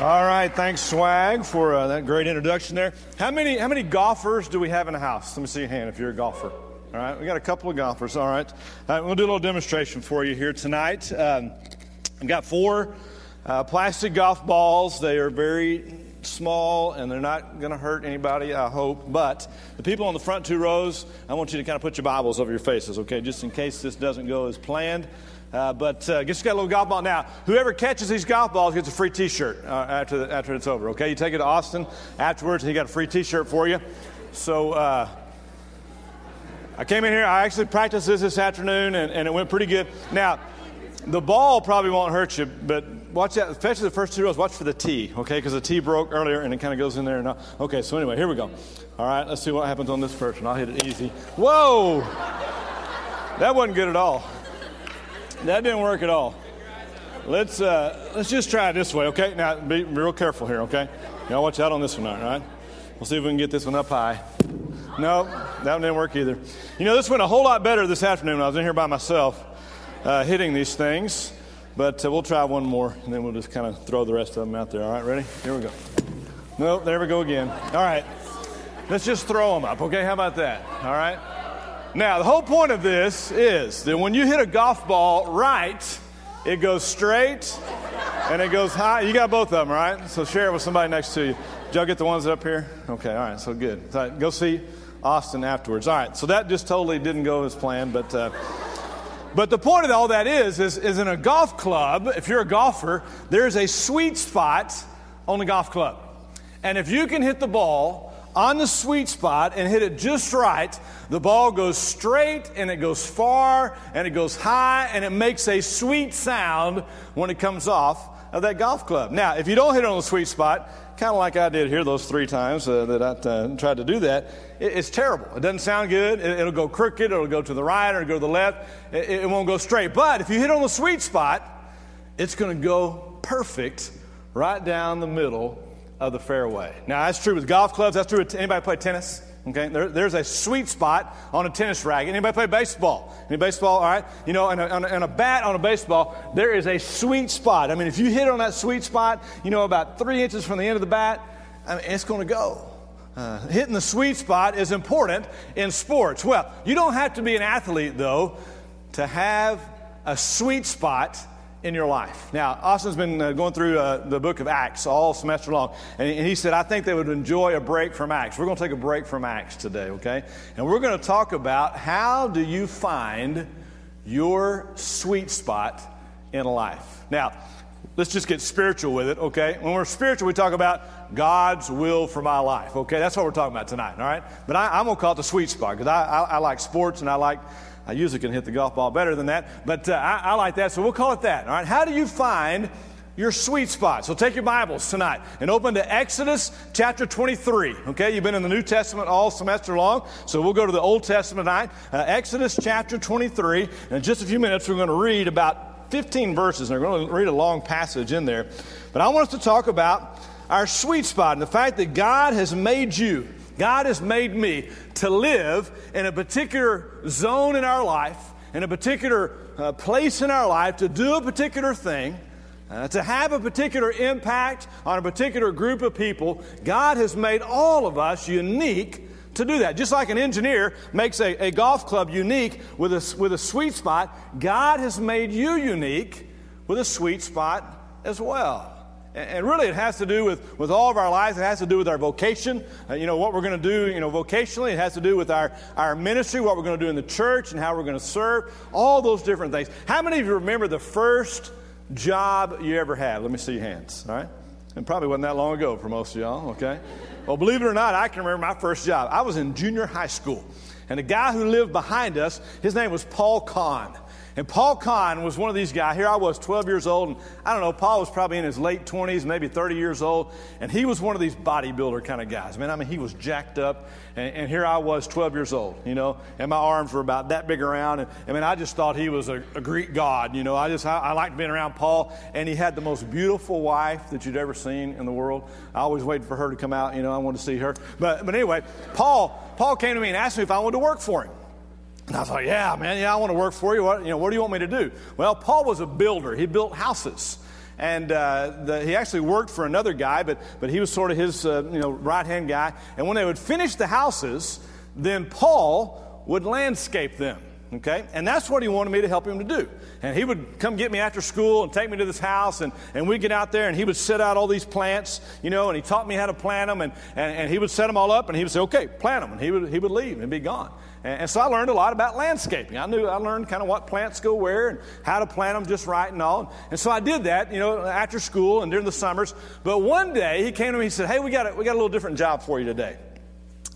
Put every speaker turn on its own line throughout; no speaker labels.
All right, thanks Swag for uh, that great introduction there. How many how many golfers do we have in the house? Let me see your hand if you're a golfer. All right, we got a couple of golfers. All right, all right we'll do a little demonstration for you here tonight. Um, I've got four uh, plastic golf balls. They are very small and they're not going to hurt anybody, I hope. But the people on the front two rows, I want you to kind of put your Bibles over your faces, okay, just in case this doesn't go as planned. Uh, but uh, you got a little golf ball now. Whoever catches these golf balls gets a free T-shirt uh, after the, after it's over. Okay, you take it to Austin afterwards, and he got a free T-shirt for you. So uh, I came in here. I actually practiced this this afternoon, and, and it went pretty good. Now, the ball probably won't hurt you, but watch that. Especially the first two rows. Watch for the tee, okay? Because the tee broke earlier, and it kind of goes in there. And okay, so anyway, here we go. All right, let's see what happens on this person. I'll hit it easy. Whoa, that wasn't good at all. That didn't work at all. Let's, uh, let's just try it this way, okay? Now, be real careful here, okay? Y'all watch out on this one, all right? We'll see if we can get this one up high. No, that one didn't work either. You know, this went a whole lot better this afternoon I was in here by myself uh, hitting these things. But uh, we'll try one more, and then we'll just kind of throw the rest of them out there. All right, ready? Here we go. Nope, there we go again. All right. Let's just throw them up, okay? How about that? All right? Now, the whole point of this is that when you hit a golf ball right, it goes straight and it goes high. You got both of them, right? So share it with somebody next to you. Did y'all get the ones up here? Okay, all right, so good. So go see Austin afterwards. All right, so that just totally didn't go as planned, but. Uh, but the point of all that is, is, is in a golf club, if you're a golfer, there's a sweet spot on the golf club. And if you can hit the ball on the sweet spot and hit it just right, the ball goes straight and it goes far and it goes high and it makes a sweet sound when it comes off of that golf club. Now, if you don't hit it on the sweet spot, kind of like I did here those three times uh, that I uh, tried to do that, it, it's terrible. It doesn't sound good. It, will go crooked. It'll go to the right or go to the left. It, it won't go straight. But if you hit on the sweet spot, it's going to go perfect right down the middle of the fairway. Now, that's true with golf clubs. That's true with anybody play tennis. Okay, there, there's a sweet spot on a tennis racket. Anybody play baseball? Any baseball? All right. You know, on a, on, a, on a, bat on a baseball, there is a sweet spot. I mean, if you hit on that sweet spot, you know, about three inches from the end of the bat, I mean, it's going to go. Uh, hitting the sweet spot is important in sports. Well, you don't have to be an athlete, though, to have a sweet spot in your life. Now, Austin's been uh, going through uh, the book of Acts all semester long, and, he said, I think they would enjoy a break from Acts. We're going to take a break from Acts today, okay? And we're going to talk about how do you find your sweet spot in life. Now, let's just get spiritual with it, okay? When we're spiritual, we talk about God's will for my life, okay? That's what we're talking about tonight, all right? But I, am going to call it the sweet spot because I, I, I like sports and I like I usually can hit the golf ball better than that, but uh, I, I like that, so we'll call it that. All right, how do you find your sweet spot. So take your Bibles tonight and open to Exodus chapter 23. Okay, you've been in the New Testament all semester long, so we'll go to the Old Testament tonight. Uh, Exodus chapter 23. And in just a few minutes, we're going to read about 15 verses, and we're going to read a long passage in there. But I want us to talk about our sweet spot and the fact that God has made you God has made me to live in a particular zone in our life, in a particular uh, place in our life, to do a particular thing, uh, to have a particular impact on a particular group of people. God has made all of us unique to do that. Just like an engineer makes a, a golf club unique with a, with a sweet spot, God has made you unique with a sweet spot as well. And really, it has to do with, with all of our lives. It has to do with our vocation. Uh, you know, what we're going to do, you know, vocationally. It has to do with our, our ministry, what we're going to do in the church, and how we're going to serve. All those different things. How many of you remember the first job you ever had? Let me see your hands, all right? And probably wasn't that long ago for most of y'all, okay? Well, believe it or not, I can remember my first job. I was in junior high school. And the guy who lived behind us, his name was Paul Kahn. And Paul Kahn was one of these guys. Here I was, 12 years old, and I don't know, Paul was probably in his late 20s, maybe 30 years old, and he was one of these bodybuilder kind of guys. Man, I mean, he was jacked up, and, and here I was, 12 years old, you know, and my arms were about that big around. And I mean, I just thought he was a, a Greek god, you know. I just, I, I liked being around Paul, and he had the most beautiful wife that you'd ever seen in the world. I always waited for her to come out, you know, I wanted to see her. But, but anyway, Paul, Paul came to me and asked me if I wanted to work for him. And I thought, yeah, man, yeah, I want to work for you. What, you know, what do you want me to do? Well, Paul was a builder. He built houses. and uh, the, he actually worked for another guy, but, but he was sort of his uh, you know, right hand guy. And when they would finish the houses, then Paul would landscape them. Okay? And that's what he wanted me to help him to do. And he would come get me after school and take me to this house, and, and we'd get out there, and he would set out all these plants, you know, and he taught me how to plant them, and, and, and he would set them all up, and he would say, okay, plant them, and he would, he would leave and be gone. And, so I learned a lot about landscaping. I knew, I learned kind of what plants go where and how to plant them just right and all. And so I did that, you know, after school and during the summers. But one day he came to me and said, hey, we got a, we got a little different job for you today.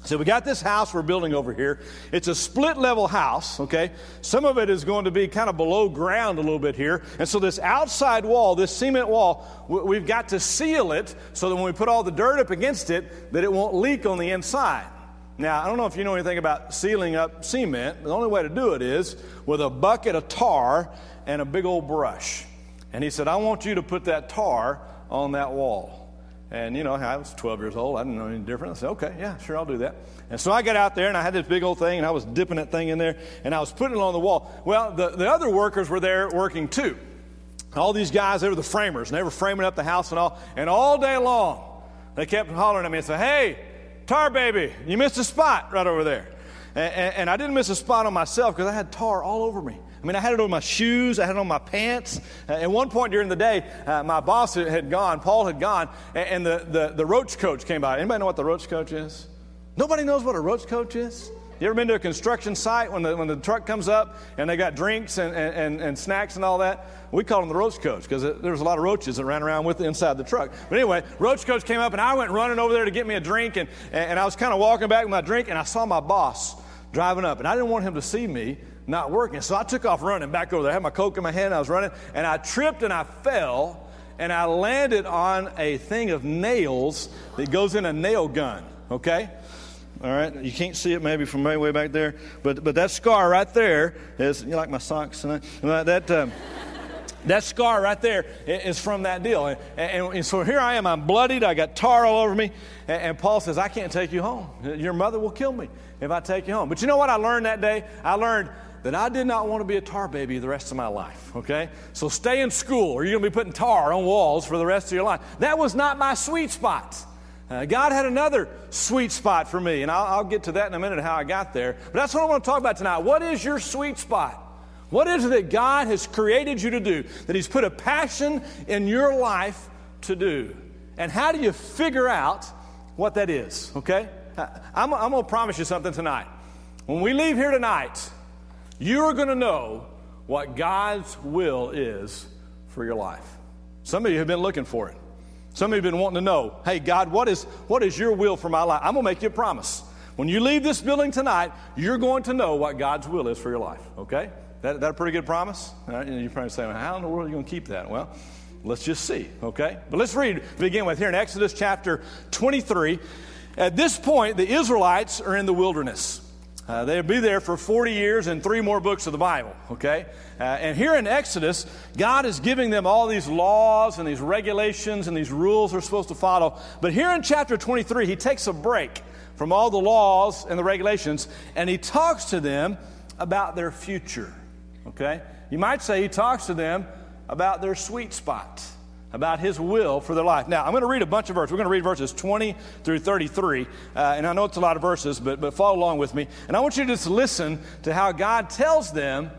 So we got this house we're building over here. It's a split level house, okay? Some of it is going to be kind of below ground a little bit here. And so this outside wall, this cement wall, we've got to seal it so that when we put all the dirt up against it, that it won't leak on the inside. Now, I don't know if you know anything about sealing up cement. The only way to do it is with a bucket of tar and a big old brush. And he said, I want you to put that tar on that wall. And, you know, I was 12 years old. I didn't know any different. I said, okay, yeah, sure, I'll do that. And so I got out there and I had this big old thing and I was dipping that thing in there and I was putting it on the wall. Well, the, the other workers were there working too. All these guys, they were the framers and they were framing up the house and all. And all day long, they kept hollering at me and said, hey, tar baby, you missed a spot right over there. And, and, and I didn't miss a spot on myself because I had tar all over me. I mean, I had it on my shoes, I had it on my pants. At one point during the day, uh, my boss had gone, Paul had gone, and, and the, the, the roach coach came by. Anybody know what the roach coach is? Nobody knows what a roach coach is? You ever been to a construction site when the, when the truck comes up and they got drinks and, and, and snacks and all that? We called them the roach coach because there was a lot of roaches that ran around with it inside the truck. But anyway, roach coach came up and I went running over there to get me a drink and, and I was kind of walking back with my drink and I saw my boss driving up and I didn't want him to see me not working. So I took off running back over there. I had my Coke in my hand. I was running, and I tripped and I fell, and I landed on a thing of nails that goes in a nail gun. Okay? All right, you can't see it maybe from way back there, but but that scar right there is you like my socks tonight. That um, that scar right there is from that deal. And, and, and, so here I am. I'm bloodied. I got tar all over me. And, and Paul says, I can't take you home. Your mother will kill me if I take you home. But you know what I learned that day? I learned that I did not want to be a tar baby the rest of my life, okay? So stay in school or you're going to be putting tar on walls for the rest of your life. That was not my sweet spot. Uh, God had another sweet spot for me, and I'll, I'll get to that in a minute how I got there. But that's what I want to talk about tonight. What is your sweet spot? What is it that God has created you to do, that He's put a passion in your life to do? And how do you figure out what that is, okay? I'm, I'm going to promise you something tonight. When we leave here tonight, you're going to know what God's will is for your life. Some of you have been looking for it. Some of you have been wanting to know, hey, God, what is, what is your will for my life? I'm going to make you a promise. When you leave this building tonight, you're going to know what God's will is for your life, okay? That, that a pretty good promise? Uh, right, you're probably saying, how in the world are you going to keep that? Well, let's just see, okay? But let's read, begin with here in Exodus chapter 23. At this point, the Israelites are in the wilderness. Uh, they'll be there for 40 years and three more books of the Bible, okay? Uh, and here in Exodus, God is giving them all these laws and these regulations and these rules they're supposed to follow. But here in chapter 23, he takes a break from all the laws and the regulations and he talks to them about their future, okay? You might say he talks to them about their sweet spot about his will for their life. Now, I'm going to read a bunch of verses. We're going to read verses 20 through 33. Uh, and I know it's a lot of verses, but, but follow along with me. And I want you to just listen to how God tells them,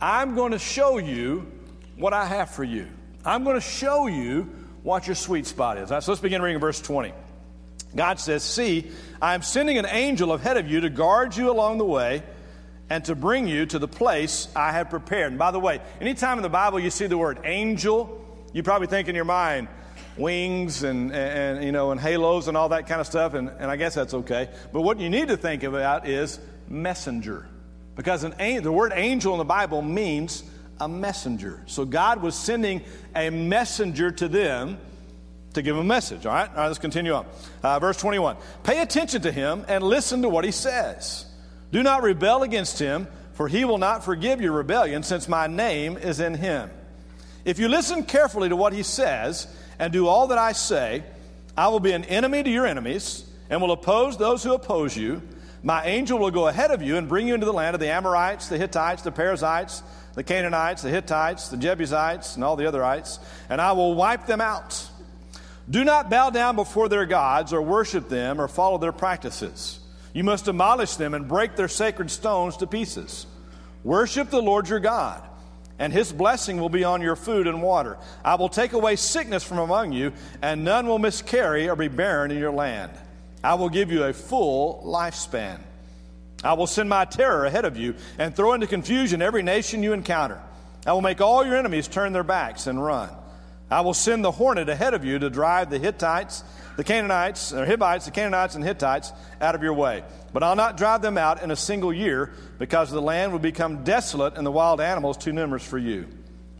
I'm going to show you what I have for you. I'm going to show you what your sweet spot is. Right, so let's begin reading verse 20. God says, See, I am sending an angel ahead of you to guard you along the way and to bring you to the place I have prepared. And by the way, anytime in the Bible you see the word angel, you probably think in your mind, wings and, and, you know and halos and all that kind of stuff and, and i guess that's okay. But what you need to think about is messenger. Because an, the word angel in the bible means a messenger. So god was sending a messenger to them to give a message all right? All right let's continue on. Uh, verse 21 pay attention to him and listen to what he says. Do not rebel against him for he will not forgive your rebellion since my name is in him if you listen carefully to what he says and do all that I say, I will be an enemy to your enemies and will oppose those who oppose you. My angel will go ahead of you and bring you into the land of the Amorites, the Hittites, the Perizzites, the Canaanites, the Hittites, the Jebusites, and all the otherites, and I will wipe them out. Do not bow down before their gods or worship them or follow their practices. You must demolish them and break their sacred stones to pieces. Worship the Lord your God, and his blessing will be on your food and water. I will take away sickness from among you, and none will miscarry or be barren in your land. I will give you a full lifespan. I will send my terror ahead of you and throw into confusion every nation you encounter. I will make all your enemies turn their backs and run. I will send the hornet ahead of you to drive the Hittites, the Canaanites, or Hivites, the Canaanites, and Hittites out of your way. But I'll not drive them out in a single year because the land will become desolate and the wild animals too numerous for you.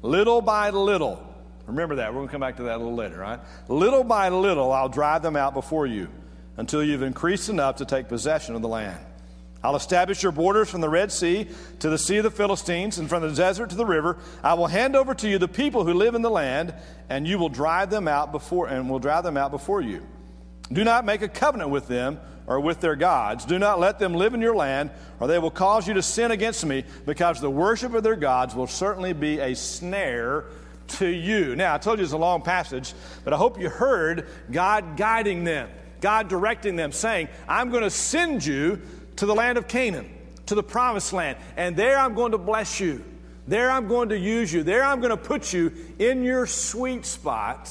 Little by little, remember that, we're going to come back to that a little later, right? Little by little, I'll drive them out before you until you've increased enough to take possession of the land. I'll establish your borders from the Red Sea to the Sea of the Philistines and from the desert to the river. I will hand over to you the people who live in the land, and you will drive them out before and will drive them out before you. Do not make a covenant with them or with their gods. Do not let them live in your land, or they will cause you to sin against me, because the worship of their gods will certainly be a snare to you. Now, I told you it's a long passage, but I hope you heard God guiding them, God directing them, saying, I'm going to send you to the land of Canaan, to the promised land. And there I'm going to bless you. There I'm going to use you. There I'm going to put you in your sweet spot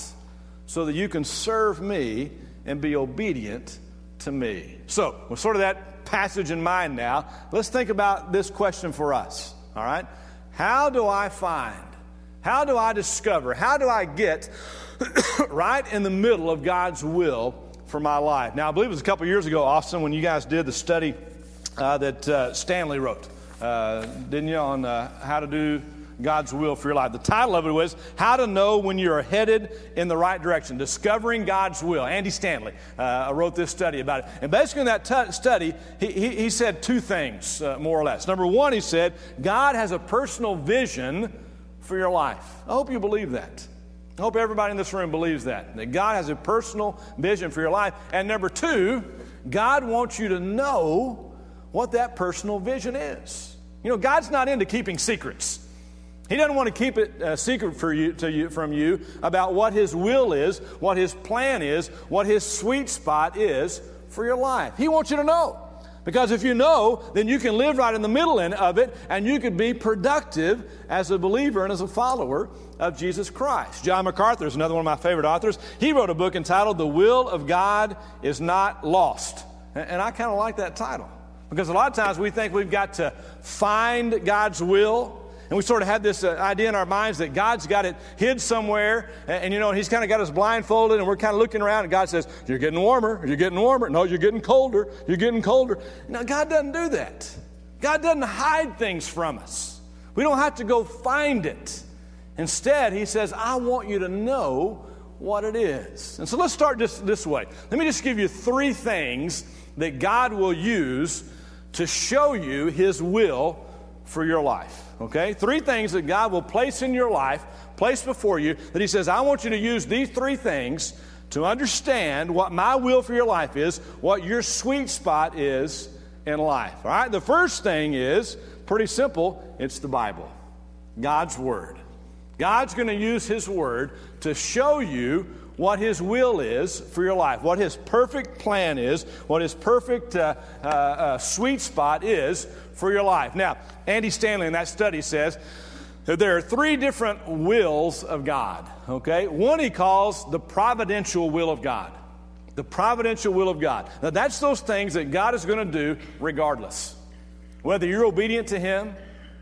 so that you can serve me and be obedient to me. So, with sort of that passage in mind now, let's think about this question for us. All right? How do I find, how do I discover, how do I get right in the middle of God's will for my life? Now, I believe it was a couple years ago, Austin, when you guys did the study uh, that uh, Stanley wrote, uh, didn't you, on uh, how to do God's will for your life. The title of it was How to Know When You're Headed in the Right Direction Discovering God's Will. Andy Stanley uh, wrote this study about it. And basically, in that t- study, he, he, he, said two things, uh, more or less. Number one, he said, God has a personal vision for your life. I hope you believe that. I hope everybody in this room believes that, that God has a personal vision for your life. And number two, God wants you to know what that personal vision is. You know, God's not into keeping secrets. He doesn't want to keep it a secret for you, you, from you about what His will is, what His plan is, what His sweet spot is for your life. He wants you to know. Because if you know, then you can live right in the middle end of it and you could be productive as a believer and as a follower of Jesus Christ. John MacArthur is another one of my favorite authors. He wrote a book entitled The Will of God is Not Lost. And I kind of like that title. Because a lot of times we think we've got to find God's will. And we sort of had this uh, idea in our minds that God's got it hid somewhere. And, and you know, He's kind of got us blindfolded and we're kind of looking around and God says, You're getting warmer. You're getting warmer. No, you're getting colder. You're getting colder. Now, God doesn't do that. God doesn't hide things from us. We don't have to go find it. Instead, He says, I want you to know what it is. And so let's start just this way. Let me just give you three things that God will use to show you His will for your life. Okay? Three things that God will place in your life, place before you, that He says, I want you to use these three things to understand what my will for your life is, what your sweet spot is in life. All right? The first thing is pretty simple it's the Bible, God's Word. God's going to use His Word to show you what His will is for your life, what His perfect plan is, what His perfect uh, uh, uh, sweet spot is for your life. Now, Andy Stanley in that study says that there are three different wills of God, okay? One he calls the providential will of God. The providential will of God. Now, that's those things that God is going to do regardless. Whether you're obedient to Him,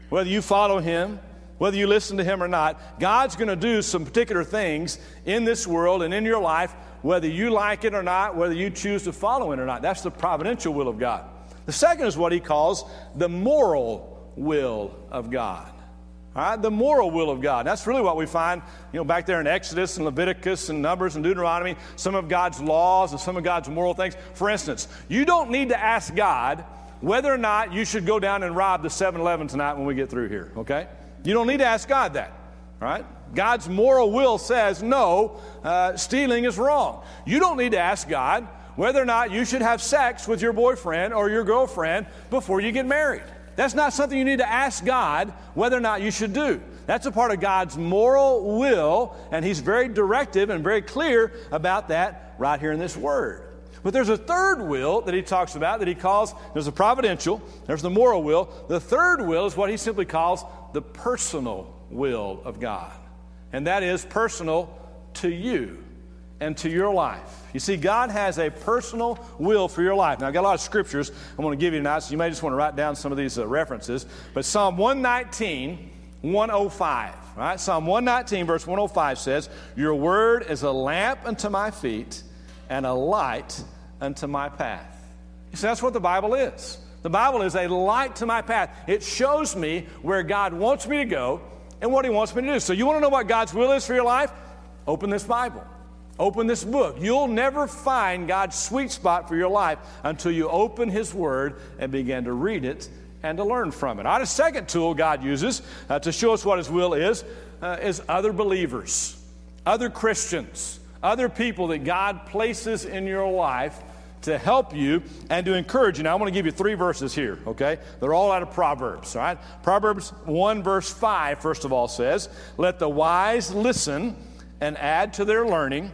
whether you follow Him, whether you listen to him or not, God's going to do some particular things in this world and in your life, whether you like it or not, whether you choose to follow it or not. That's the providential will of God. The second is what he calls the moral will of God. All right, the moral will of God. That's really what we find, you know, back there in Exodus and Leviticus and Numbers and Deuteronomy, some of God's laws and some of God's moral things. For instance, you don't need to ask God whether or not you should go down and rob the 7 Eleven tonight when we get through here, okay? You don't need to ask God that, right? God's moral will says, no, uh, stealing is wrong. You don't need to ask God whether or not you should have sex with your boyfriend or your girlfriend before you get married. That's not something you need to ask God whether or not you should do. That's a part of God's moral will, and He's very directive and very clear about that right here in this Word. But there's a third will that he talks about that he calls there's a providential, there's the moral will. The third will is what he simply calls the personal will of God. And that is personal to you and to your life. You see, God has a personal will for your life. Now, I've got a lot of scriptures I'm going to give you tonight, so you may just want to write down some of these uh, references. But Psalm 119, 105, right? Psalm 119, verse 105 says, Your word is a lamp unto my feet and a light unto my path. You see, that's what the Bible is. The Bible is a light to my path. It shows me where God wants me to go and what He wants me to do. So, you want to know what God's will is for your life? Open this Bible. Open this book. You'll never find God's sweet spot for your life until you open His Word and begin to read it and to learn from it. Our a second tool God uses uh, to show us what His will is uh, is other believers, other Christians other people that God places in your life to help you and to encourage you. Now, I want to give you three verses here, okay? They're all out of Proverbs, all right? Proverbs 1, verse 5, first of all, says, Let the wise listen and add to their learning,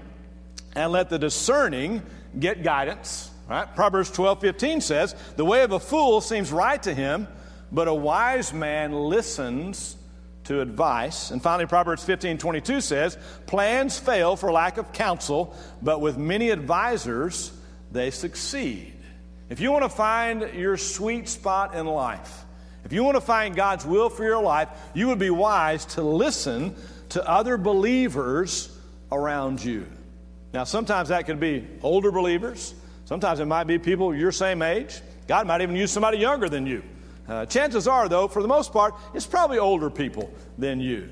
and let the discerning get guidance. Right? Proverbs 12, 15 says, The way of a fool seems right to him, but a wise man listens to advice. And finally, Proverbs 15 22 says, Plans fail for lack of counsel, but with many advisors, they succeed. If you want to find your sweet spot in life, if you want to find God's will for your life, you would be wise to listen to other believers around you. Now, sometimes that could be older believers, sometimes it might be people your same age. God might even use somebody younger than you. Uh, chances are, though, for the most part, it's probably older people than you.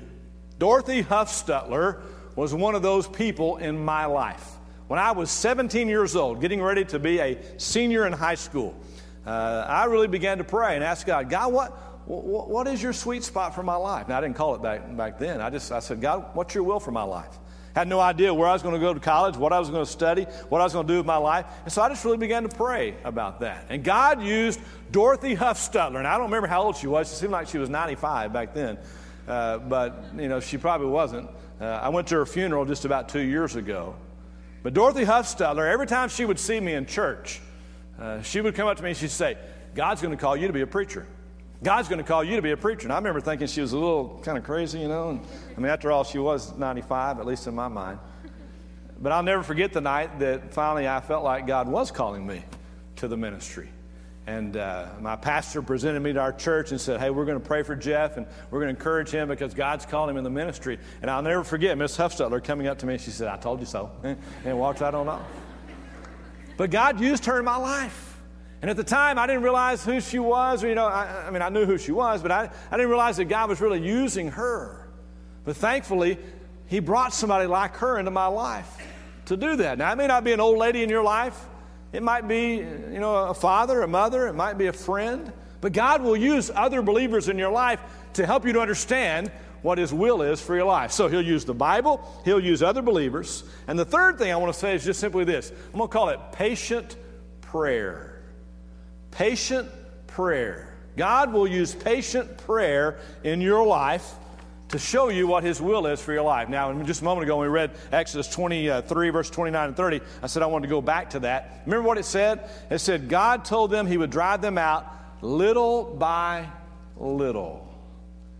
Dorothy Huffstutler was one of those people in my life. When I was 17 years old, getting ready to be a senior in high school, uh, I really began to pray and ask God, God, what, what, what is your sweet spot for my life? Now, I didn't call it back, back then. I just I said, God, what's your will for my life? Had no idea where I was going to go to college, what I was going to study, what I was going to do with my life. And so I just really began to pray about that. And God used Dorothy Huffstutler. And I don't remember how old she was. It seemed like she was 95 back then. Uh, but, you know, she probably wasn't. Uh, I went to her funeral just about two years ago. But Dorothy Huffstutler, every time she would see me in church, uh, she would come up to me and she'd say, God's going to call you to be a preacher. God's going to call you to be a preacher. And I remember thinking she was a little kind of crazy, you know. And, I mean, after all, she was 95, at least in my mind. But I'll never forget the night that finally I felt like God was calling me to the ministry. And uh, my pastor presented me to our church and said, Hey, we're going to pray for Jeff and we're going to encourage him because God's calling him in the ministry. And I'll never forget Miss Huffstutler coming up to me and she said, I told you so. And walked right on off. But God used her in my life. And at the time, I didn't realize who she was. Or, you know, I, I mean, I knew who she was, but I, I didn't realize that God was really using her. But thankfully, He brought somebody like her into my life to do that. Now, it may not be an old lady in your life. It might be, you know, a father, a mother. It might be a friend. But God will use other believers in your life to help you to understand what His will is for your life. So He'll use the Bible, He'll use other believers. And the third thing I want to say is just simply this I'm going to call it patient prayer. Patient prayer. God will use patient prayer in your life to show you what His will is for your life. Now, just a moment ago, when we read Exodus 23, verse 29 and 30, I said I wanted to go back to that. Remember what it said? It said, God told them He would drive them out little by little.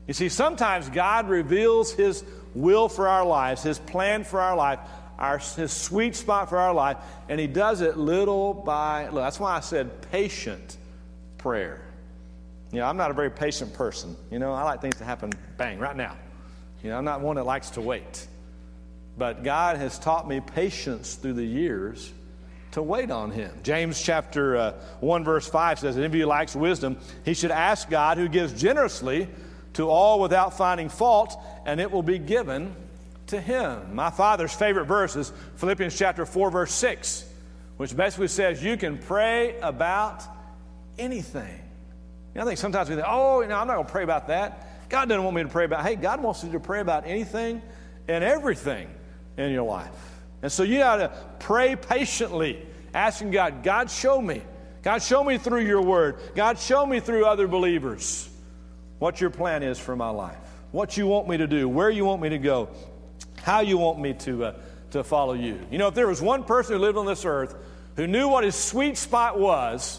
You see, sometimes God reveals His will for our lives, His plan for our life, our, his sweet spot for our life, and he does it little by little. That's why I said patient prayer. You know, I'm not a very patient person. You know, I like things to happen bang, right now. You know, I'm not one that likes to wait. But God has taught me patience through the years to wait on him. James chapter uh, 1 verse 5 says, if anybody likes wisdom, he should ask God who gives generously to all without finding fault, and it will be given to him. My father's favorite verse is Philippians chapter 4, verse 6, which basically says you can pray about anything. You know, I think sometimes we think, oh, you know, I'm not going to pray about that. God doesn't want me to pray about. Hey, God wants you to pray about anything and everything in your life. And so you got to pray patiently asking God, God, show me. God, show me through your word. God, show me through other believers what your plan is for my life, what you want me to do, where you want me to go, how you want me to, uh, to follow you. You know, if there was one person who lived on this earth who knew what his sweet spot was,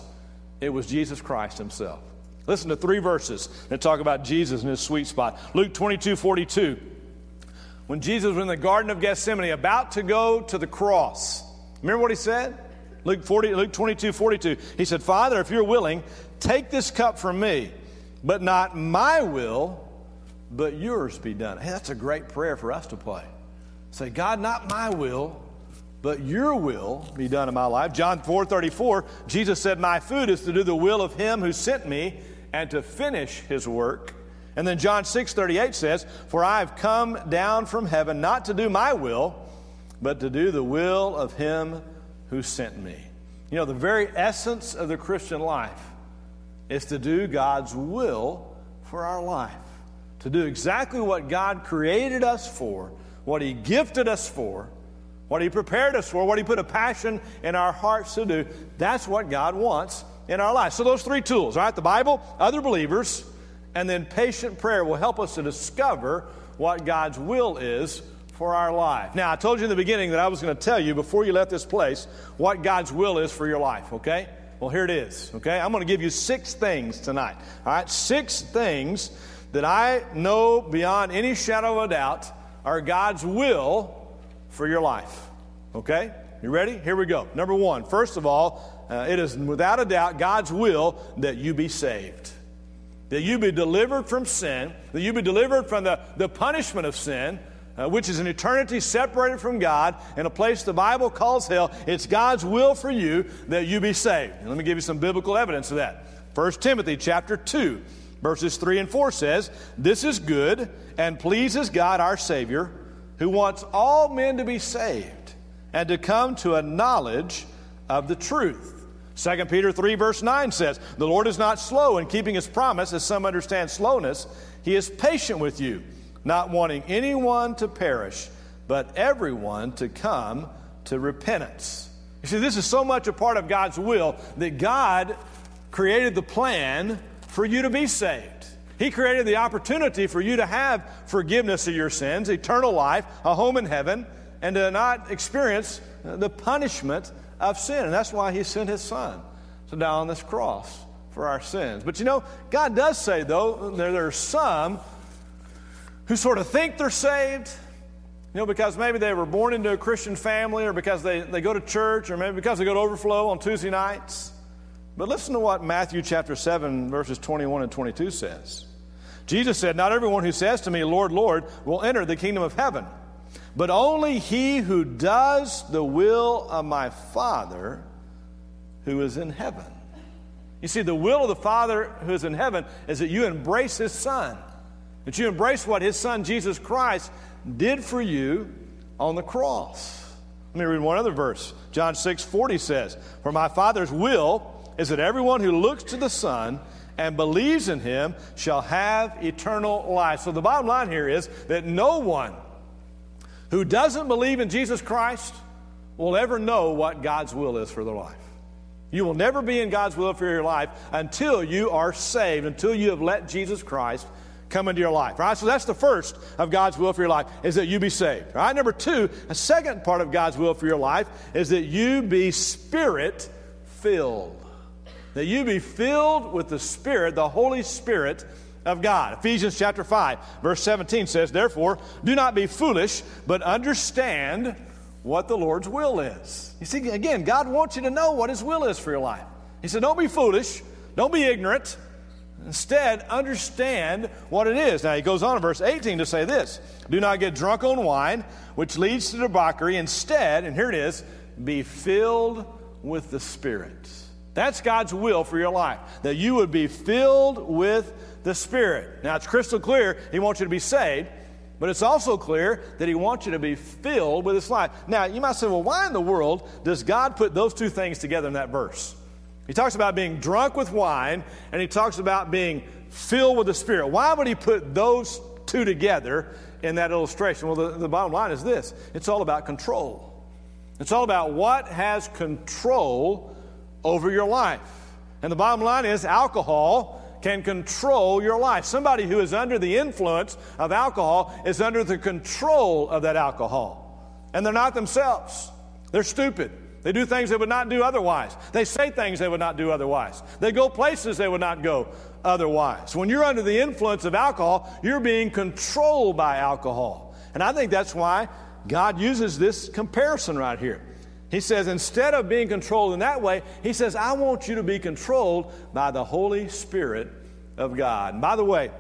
it was Jesus Christ himself. Listen to three verses that talk about Jesus and his sweet spot. Luke 22 42. When Jesus was in the Garden of Gethsemane about to go to the cross, remember what he said? Luke, 40, Luke 22 42. He said, Father, if you're willing, take this cup from me, but not my will, but yours be done. Hey, that's a great prayer for us to pray. Say, God, not my will, but your will be done in my life. John 4 34, Jesus said, My food is to do the will of him who sent me and to finish his work. And then John 6 38 says, For I have come down from heaven not to do my will, but to do the will of him who sent me. You know, the very essence of the Christian life is to do God's will for our life, to do exactly what God created us for, what He gifted us for, what He prepared us for, what He put a passion in our hearts to do. That's what God wants in our life. So, those three tools, right? the Bible, other believers, and then patient prayer will help us to discover what God's will is for our life. Now, I told you in the beginning that I was going to tell you before you left this place what God's will is for your life, okay? Well, here it is, okay? I'm going to give you six things tonight, all right? Six things that I know beyond any shadow of a doubt are God's will for your life, okay? You ready? Here we go. Number one, first of all, uh, it is without a doubt God's will that you be saved. That you be delivered from sin, that you be delivered from the, the punishment of sin, uh, which is an eternity separated from God in a place the Bible calls hell. It's God's will for you that you be saved. And let me give you some biblical evidence of that. 1 Timothy chapter 2, verses 3 and 4 says, This is good and pleases God our Savior, who wants all men to be saved and to come to a knowledge of the truth. 2 Peter 3, verse 9 says, The Lord is not slow in keeping his promise, as some understand slowness. He is patient with you not wanting anyone to perish, but everyone to come to repentance. You see, this is so much a part of God's will that God created the plan for you to be saved. He created the opportunity for you to have forgiveness of your sins, eternal life, a home in heaven, and to not experience the punishment of sin. And that's why He sent His Son to die on this cross for our sins. But you know, God does say, though, there, there are some who sort of think they're saved, you know, because maybe they were born into a Christian family or because they, they go to church or maybe because they go to overflow on Tuesday nights. But listen to what Matthew chapter 7, verses 21 and 22 says. Jesus said, Not everyone who says to me, Lord, Lord, will enter the kingdom of heaven, but only he who does the will of my Father who is in heaven. You see, the will of the Father who is in heaven is that you embrace his Son. That you embrace what his son Jesus Christ did for you on the cross. Let me read one other verse. John 6 40 says, For my Father's will is that everyone who looks to the Son and believes in him shall have eternal life. So the bottom line here is that no one who doesn't believe in Jesus Christ will ever know what God's will is for their life. You will never be in God's will for your life until you are saved, until you have let Jesus Christ come into your life. Right? So that's the first of God's will for your life is that you be saved. Right? Number two, a second part of God's will for your life is that you be spirit filled. That you be filled with the Spirit, the Holy Spirit of God. Ephesians chapter 5, verse 17 says, Therefore, do not be foolish, but understand what the Lord's will is. You see, again, God wants you to know what His will is for your life. He said, Don't be foolish, don't be ignorant, Instead, understand what it is. Now, he goes on in verse 18 to say this Do not get drunk on wine, which leads to debauchery. Instead, and here it is, be filled with the Spirit. That's God's will for your life, that you would be filled with the Spirit. Now, it's crystal clear He wants you to be saved, but it's also clear that He wants you to be filled with His life. Now, you might say, well, why in the world does God put those two things together in that verse? He talks about being drunk with wine, and he talks about being filled with the Spirit. Why would he put those two together in that illustration? Well, the, the bottom line is this it's all about control. It's all about what has control over your life. And the bottom line is alcohol can control your life. Somebody who is under the influence of alcohol is under the control of that alcohol. And they're not themselves. They're stupid. They do things they would not do otherwise. They say things they would not do otherwise. They go places they would not go otherwise. When you're under the influence of alcohol, you're being controlled by alcohol. And I think that's why God uses this comparison right here. He says, instead of being controlled in that way, he says, I want you to be controlled by the Holy Spirit of God. And by the way,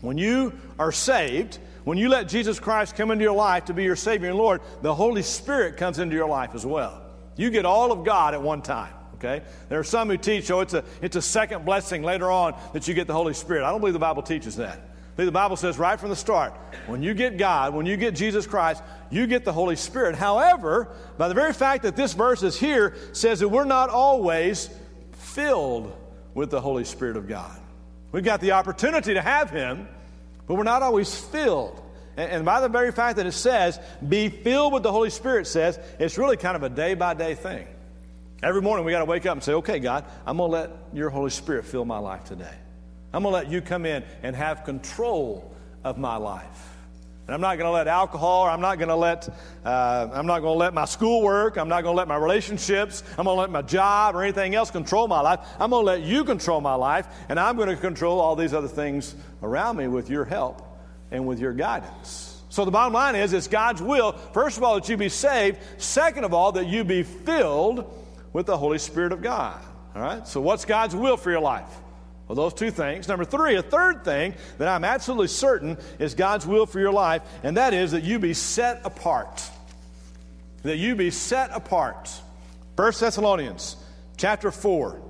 when you are saved, when you let Jesus Christ come into your life to be your Savior and Lord, the Holy Spirit comes into your life as well. You get all of God at one time. Okay? There are some who teach, oh, it's a, it's a second blessing later on that you get the Holy Spirit. I don't believe the Bible teaches that the Bible says right from the start when you get God, when you get Jesus Christ, you get the Holy Spirit. However, by the very fact that this verse is here, says that we're not always filled with the Holy Spirit of God. We've got the opportunity to have Him, but we're not always filled. And by the very fact that it says, be filled with the Holy Spirit, says it's really kind of a day by day thing. Every morning we got to wake up and say, okay, God, I'm going to let your Holy Spirit fill my life today. I'm going to let you come in and have control of my life. And I'm not going to let alcohol, or I'm not going to let, uh, I'm not going to let my schoolwork, I'm not going to let my relationships, I'm going to let my job or anything else control my life. I'm going to let you control my life, and I'm going to control all these other things around me with your help and with your guidance. So the bottom line is, it's God's will, first of all, that you be saved. Second of all, that you be filled with the Holy Spirit of God. All right? So what's God's will for your life? Well, those two things. Number three, a third thing that I'm absolutely certain is God's will for your life, and that is that you be set apart. That you be set apart. 1 Thessalonians chapter 4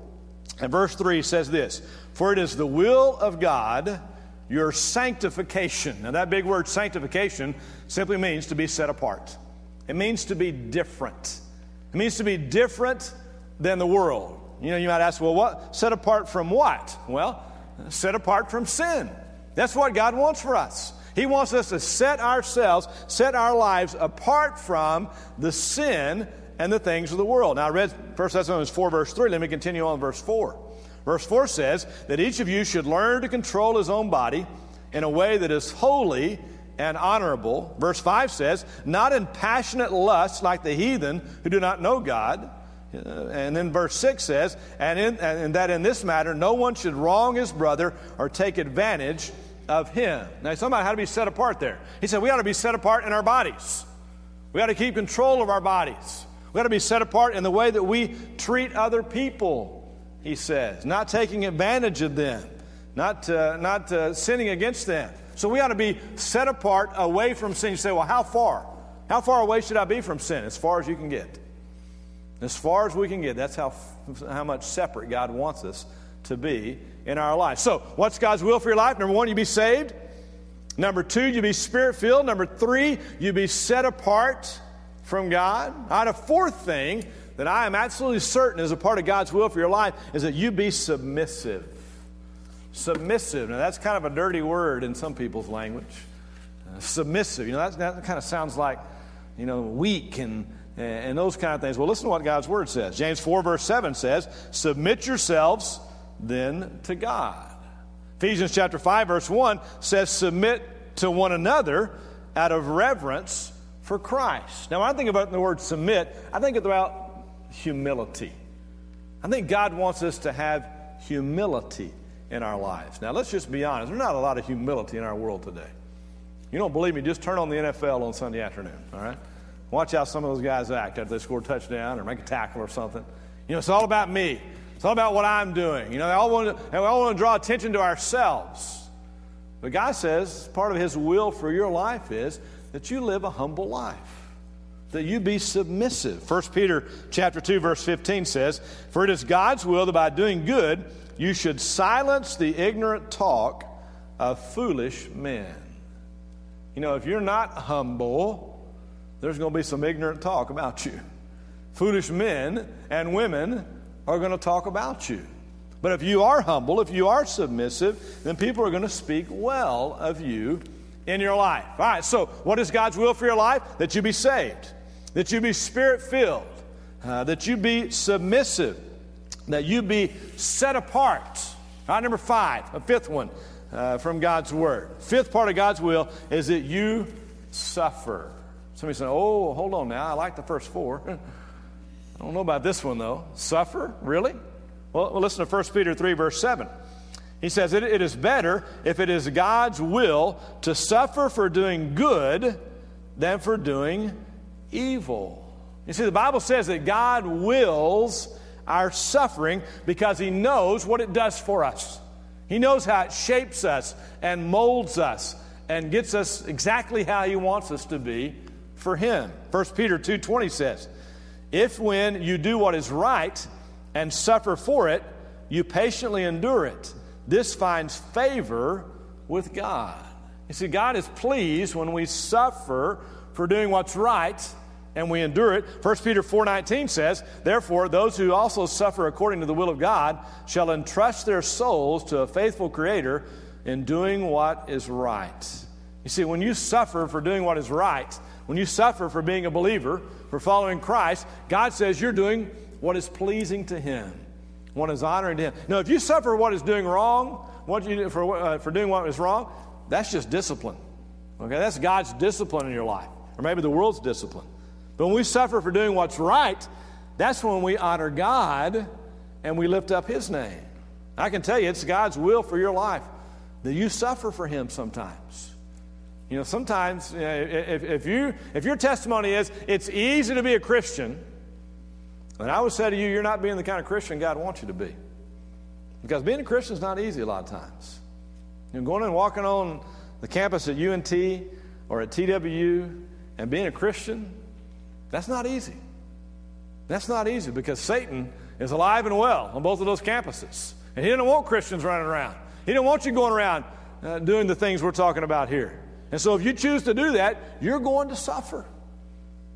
and verse 3 says this For it is the will of God, your sanctification. Now, that big word sanctification simply means to be set apart, it means to be different. It means to be different than the world. You know, you might ask, well, what? Set apart from what? Well, set apart from sin. That's what God wants for us. He wants us to set ourselves, set our lives apart from the sin and the things of the world. Now, I read 1 Thessalonians 4, verse 3. Let me continue on verse 4. Verse 4 says that each of you should learn to control his own body in a way that is holy and honorable. Verse 5 says, not in passionate lust like the heathen who do not know God uh, and then verse 6 says, and, in, and that in this matter, no one should wrong his brother or take advantage of him. Now, he's talking about how to be set apart there. He said, we ought to be set apart in our bodies. We ought to keep control of our bodies. We ought to be set apart in the way that we treat other people, he says, not taking advantage of them, not, uh, not uh, sinning against them. So we ought to be set apart away from sin. You say, well, how far? How far away should I be from sin? As far as you can get. As far as we can get, that's how, how much separate God wants us to be in our life. So, what's God's will for your life? Number one, you be saved. Number two, you be spirit filled. Number three, you be set apart from God. And a fourth thing that I am absolutely certain is a part of God's will for your life is that you be submissive. Submissive. Now, that's kind of a dirty word in some people's language. Uh, submissive. You know, that, kind of sounds like, you know, weak and and those kind of things. Well, listen to what God's word says. James 4, verse 7 says, Submit yourselves then to God. Ephesians chapter 5, verse 1 says, Submit to one another out of reverence for Christ. Now, when I think about the word submit, I think about humility. I think God wants us to have humility in our lives. Now, let's just be honest. There's not a lot of humility in our world today. You don't believe me? Just turn on the NFL on Sunday afternoon, all right? Watch how some of those guys act after they score a touchdown or make a tackle or something. You know, it's all about me. It's all about what I'm doing. You know, they all want to, all want to draw attention to ourselves. But God says part of His will for your life is that you live a humble life, that you be submissive. 1 Peter chapter 2, verse 15 says, For it is God's will that by doing good you should silence the ignorant talk of foolish men. You know, if you're not humble, there's going to be some ignorant talk about you. Foolish men and women are going to talk about you. But if you are humble, if you are submissive, then people are going to speak well of you in your life. All right, so what is God's will for your life? That you be saved, that you be spirit filled, uh, that you be submissive, that you be set apart. Right, number five, a fifth one uh, from God's word. Fifth part of God's will is that you suffer. Somebody said, Oh, hold on now. I like the first four. I don't know about this one, though. Suffer? Really? Well, well listen to 1 Peter 3, verse 7. He says, it, it is better if it is God's will to suffer for doing good than for doing evil. You see, the Bible says that God wills our suffering because He knows what it does for us. He knows how it shapes us and molds us and gets us exactly how He wants us to be for Him. 1 Peter 2.20 says, If when you do what is right and suffer for it, you patiently endure it, this finds favor with God. You see, God is pleased when we suffer for doing what's right and we endure it. 1 Peter 4:19 says, "Therefore those who also suffer according to the will of God shall entrust their souls to a faithful creator in doing what is right." You see, when you suffer for doing what is right, when you suffer for being a believer, for following Christ, God says you're doing what is pleasing to him what is honoring to Him. Now, if you suffer what is doing wrong, what you for, uh, for doing what is wrong, that's just discipline. Okay, that's God's discipline in your life, or maybe the world's discipline. But when we suffer for doing what's right, that's when we honor God and we lift up His name. I can tell you, it's God's will for your life that you suffer for Him sometimes. You know, sometimes you know, if, if, you, if your testimony is it's easy to be a Christian, and I would say to you, you're not being the kind of Christian God wants you to be. Because being a Christian is not easy a lot of times. You know, going and walking on the campus at UNT or at TWU and being a Christian, that's not easy. That's not easy because Satan is alive and well on both of those campuses. And he didn't want Christians running around. He didn't want you going around uh, doing the things we're talking about here. And so if you choose to do that, you're going to suffer.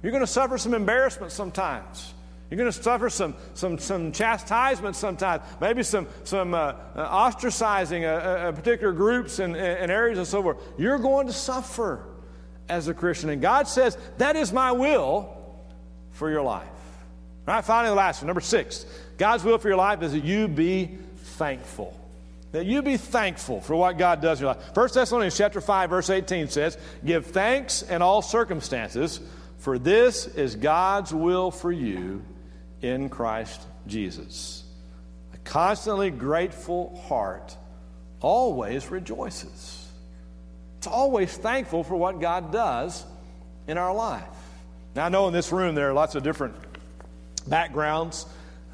You're going to suffer some embarrassment sometimes. You're going to suffer some, some, some chastisement sometimes, maybe some, some uh, uh, ostracizing uh, uh, particular groups and, and areas and so forth. You're going to suffer as a Christian. And God says, That is my will for your life. All right, finally, the last one, number six. God's will for your life is that you be thankful. That you be thankful for what God does in your life. 1 Thessalonians chapter 5, verse 18 says, Give thanks in all circumstances, for this is God's will for you in Christ Jesus. A constantly grateful heart always rejoices. It's always thankful for what God does in our life. Now, I know in this room there are lots of different backgrounds,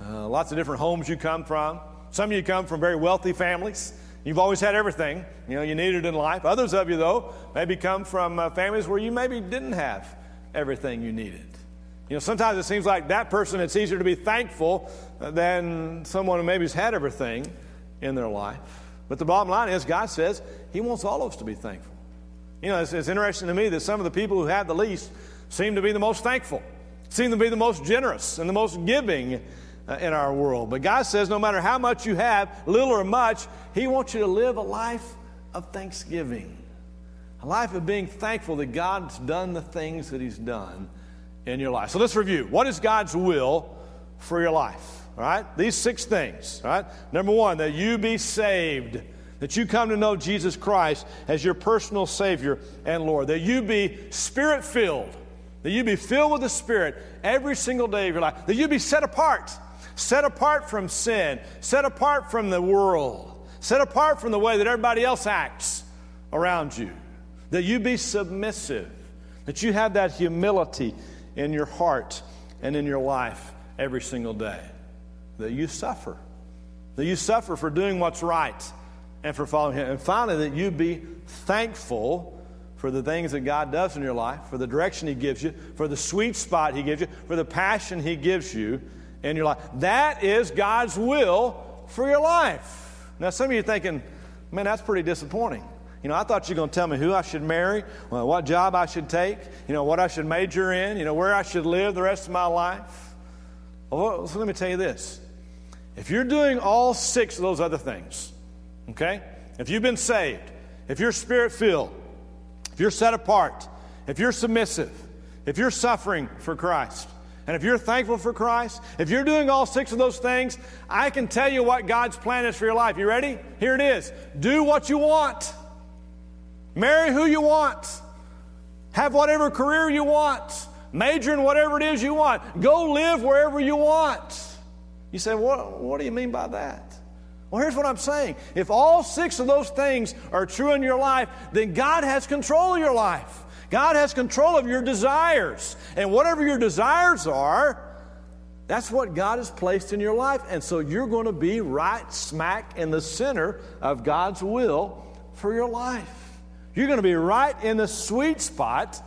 uh, lots of different homes you come from. Some of you come from very wealthy families. You've always had everything you know you needed in life. Others of you, though, maybe come from uh, families where you maybe didn't have everything you needed. You know, sometimes it seems like that person, it's easier to be thankful than someone who maybe has had everything in their life. But the bottom line is, God says He wants all of us to be thankful. You know, it's, it's interesting to me that some of the people who have the least seem to be the most thankful, seem to be the most generous and the most giving uh, in our world. But God says no matter how much you have, little or much, He wants you to live a life of thanksgiving, a life of being thankful that God's done the things that He's done in your life. So let's review. What is God's will for your life? All right? These six things. All right? Number one, that you be saved. That you come to know Jesus Christ as your personal Savior and Lord. That you be spirit filled. That you be filled with the Spirit every single day of your life. That you be set apart. Set apart from sin. Set apart from the world. Set apart from the way that everybody else acts around you. That you be submissive. That you have that humility in your heart and in your life every single day. That you suffer. That you suffer for doing what's right and for following Him. And finally, that you be thankful for the things that God does in your life, for the direction He gives you, for the sweet spot He gives you, for the passion He gives you in your life. That is God's will for your life. Now, some of you are thinking, man, that's pretty disappointing. You know, I thought you were going to tell me who I should marry, what job I should take, you know, what I should major in, you know, where I should live the rest of my life. Well, let me tell you this. If you're doing all six of those other things, okay, if you've been saved, if you're spirit filled, if you're set apart, if you're submissive, if you're suffering for Christ, and if you're thankful for Christ, if you're doing all six of those things, I can tell you what God's plan is for your life. You ready? Here it is. Do what you want. Marry who you want. Have whatever career you want. Major in whatever it is you want. Go live wherever you want. You say, what, what do you mean by that? Well, here's what I'm saying. If all six of those things are true in your life, then God has control of your life. God has control of your desires. And whatever your desires are, that's what God has placed in your life. And so you're going to be right smack in the center of God's will for your life. You're going to be right in the sweet spot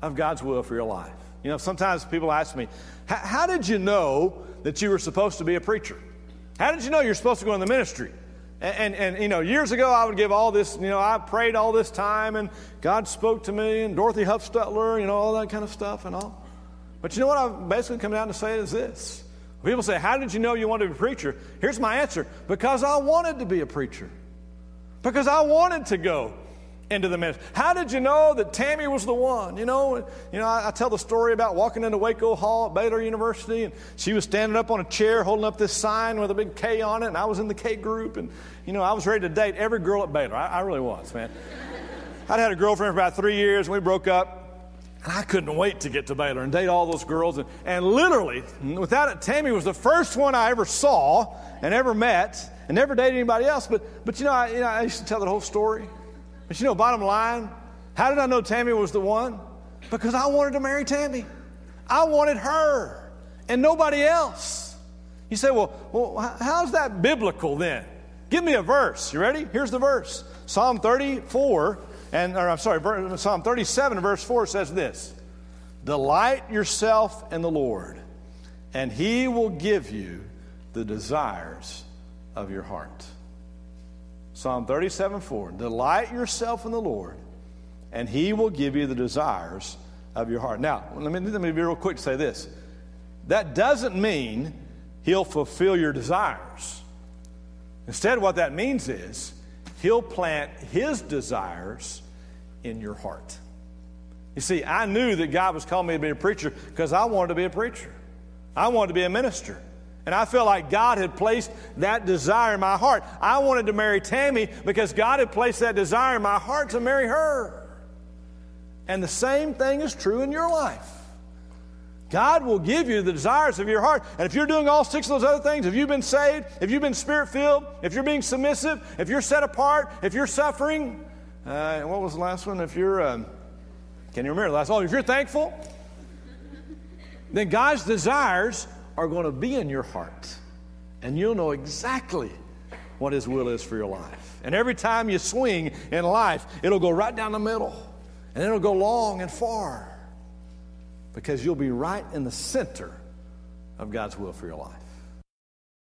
of God's will for your life. You know, sometimes people ask me, How did you know that you were supposed to be a preacher? How did you know you're supposed to go in the ministry? And, and, and, you know, years ago, I would give all this, you know, I prayed all this time and God spoke to me and Dorothy Huffstetler, you know, all that kind of stuff and all. But you know what I've basically come down to say is this. People say, How did you know you wanted to be a preacher? Here's my answer because I wanted to be a preacher. Because I wanted to go into the ministry. How did you know that Tammy was the one? You know, you know, I, I, tell the story about walking into Waco Hall at Baylor University, and she was standing up on a chair holding up this sign with a big K on it, and I was in the K group, and you know, I was ready to date every girl at Baylor. I, I really was, man. I'd had a girlfriend for about three years, and we broke up. And I couldn't wait to get to Baylor and date all those girls. And, and literally, without it, Tammy was the first one I ever saw and ever met and never dated anybody else. But, but you, know, I, you know, I used to tell the whole story. But you know, bottom line, how did I know Tammy was the one? Because I wanted to marry Tammy. I wanted her and nobody else. You say, well, well how's that biblical then? Give me a verse. You ready? Here's the verse Psalm 34, and, or I'm sorry, Psalm 37, verse 4 says this Delight yourself in the Lord, and he will give you the desires of your heart. Psalm 37 4. Delight yourself in the Lord, and he will give you the desires of your heart. Now, let me, let me be real quick to say this. That doesn't mean he'll fulfill your desires. Instead, what that means is he'll plant his desires in your heart. You see, I knew that God was calling me to be a preacher because I wanted to be a preacher. I wanted to be a minister. And I felt like God had placed that desire in my heart. I wanted to marry Tammy because God had placed that desire in my heart to marry her. And the same thing is true in your life. God will give you the desires of your heart. And if you're doing all six of those other things, if you've been saved, if you've been spirit filled, if you're being submissive, if you're set apart, if you're suffering, uh, what was the last one? If you're, um, can you remember the last one? If you're thankful, then God's desires are going to be in your heart. And you'll know exactly what His will is for your life. And every time you swing in life, it'll go right down the middle. And it'll go long and far. Because you'll be right in the center of God's will for your life.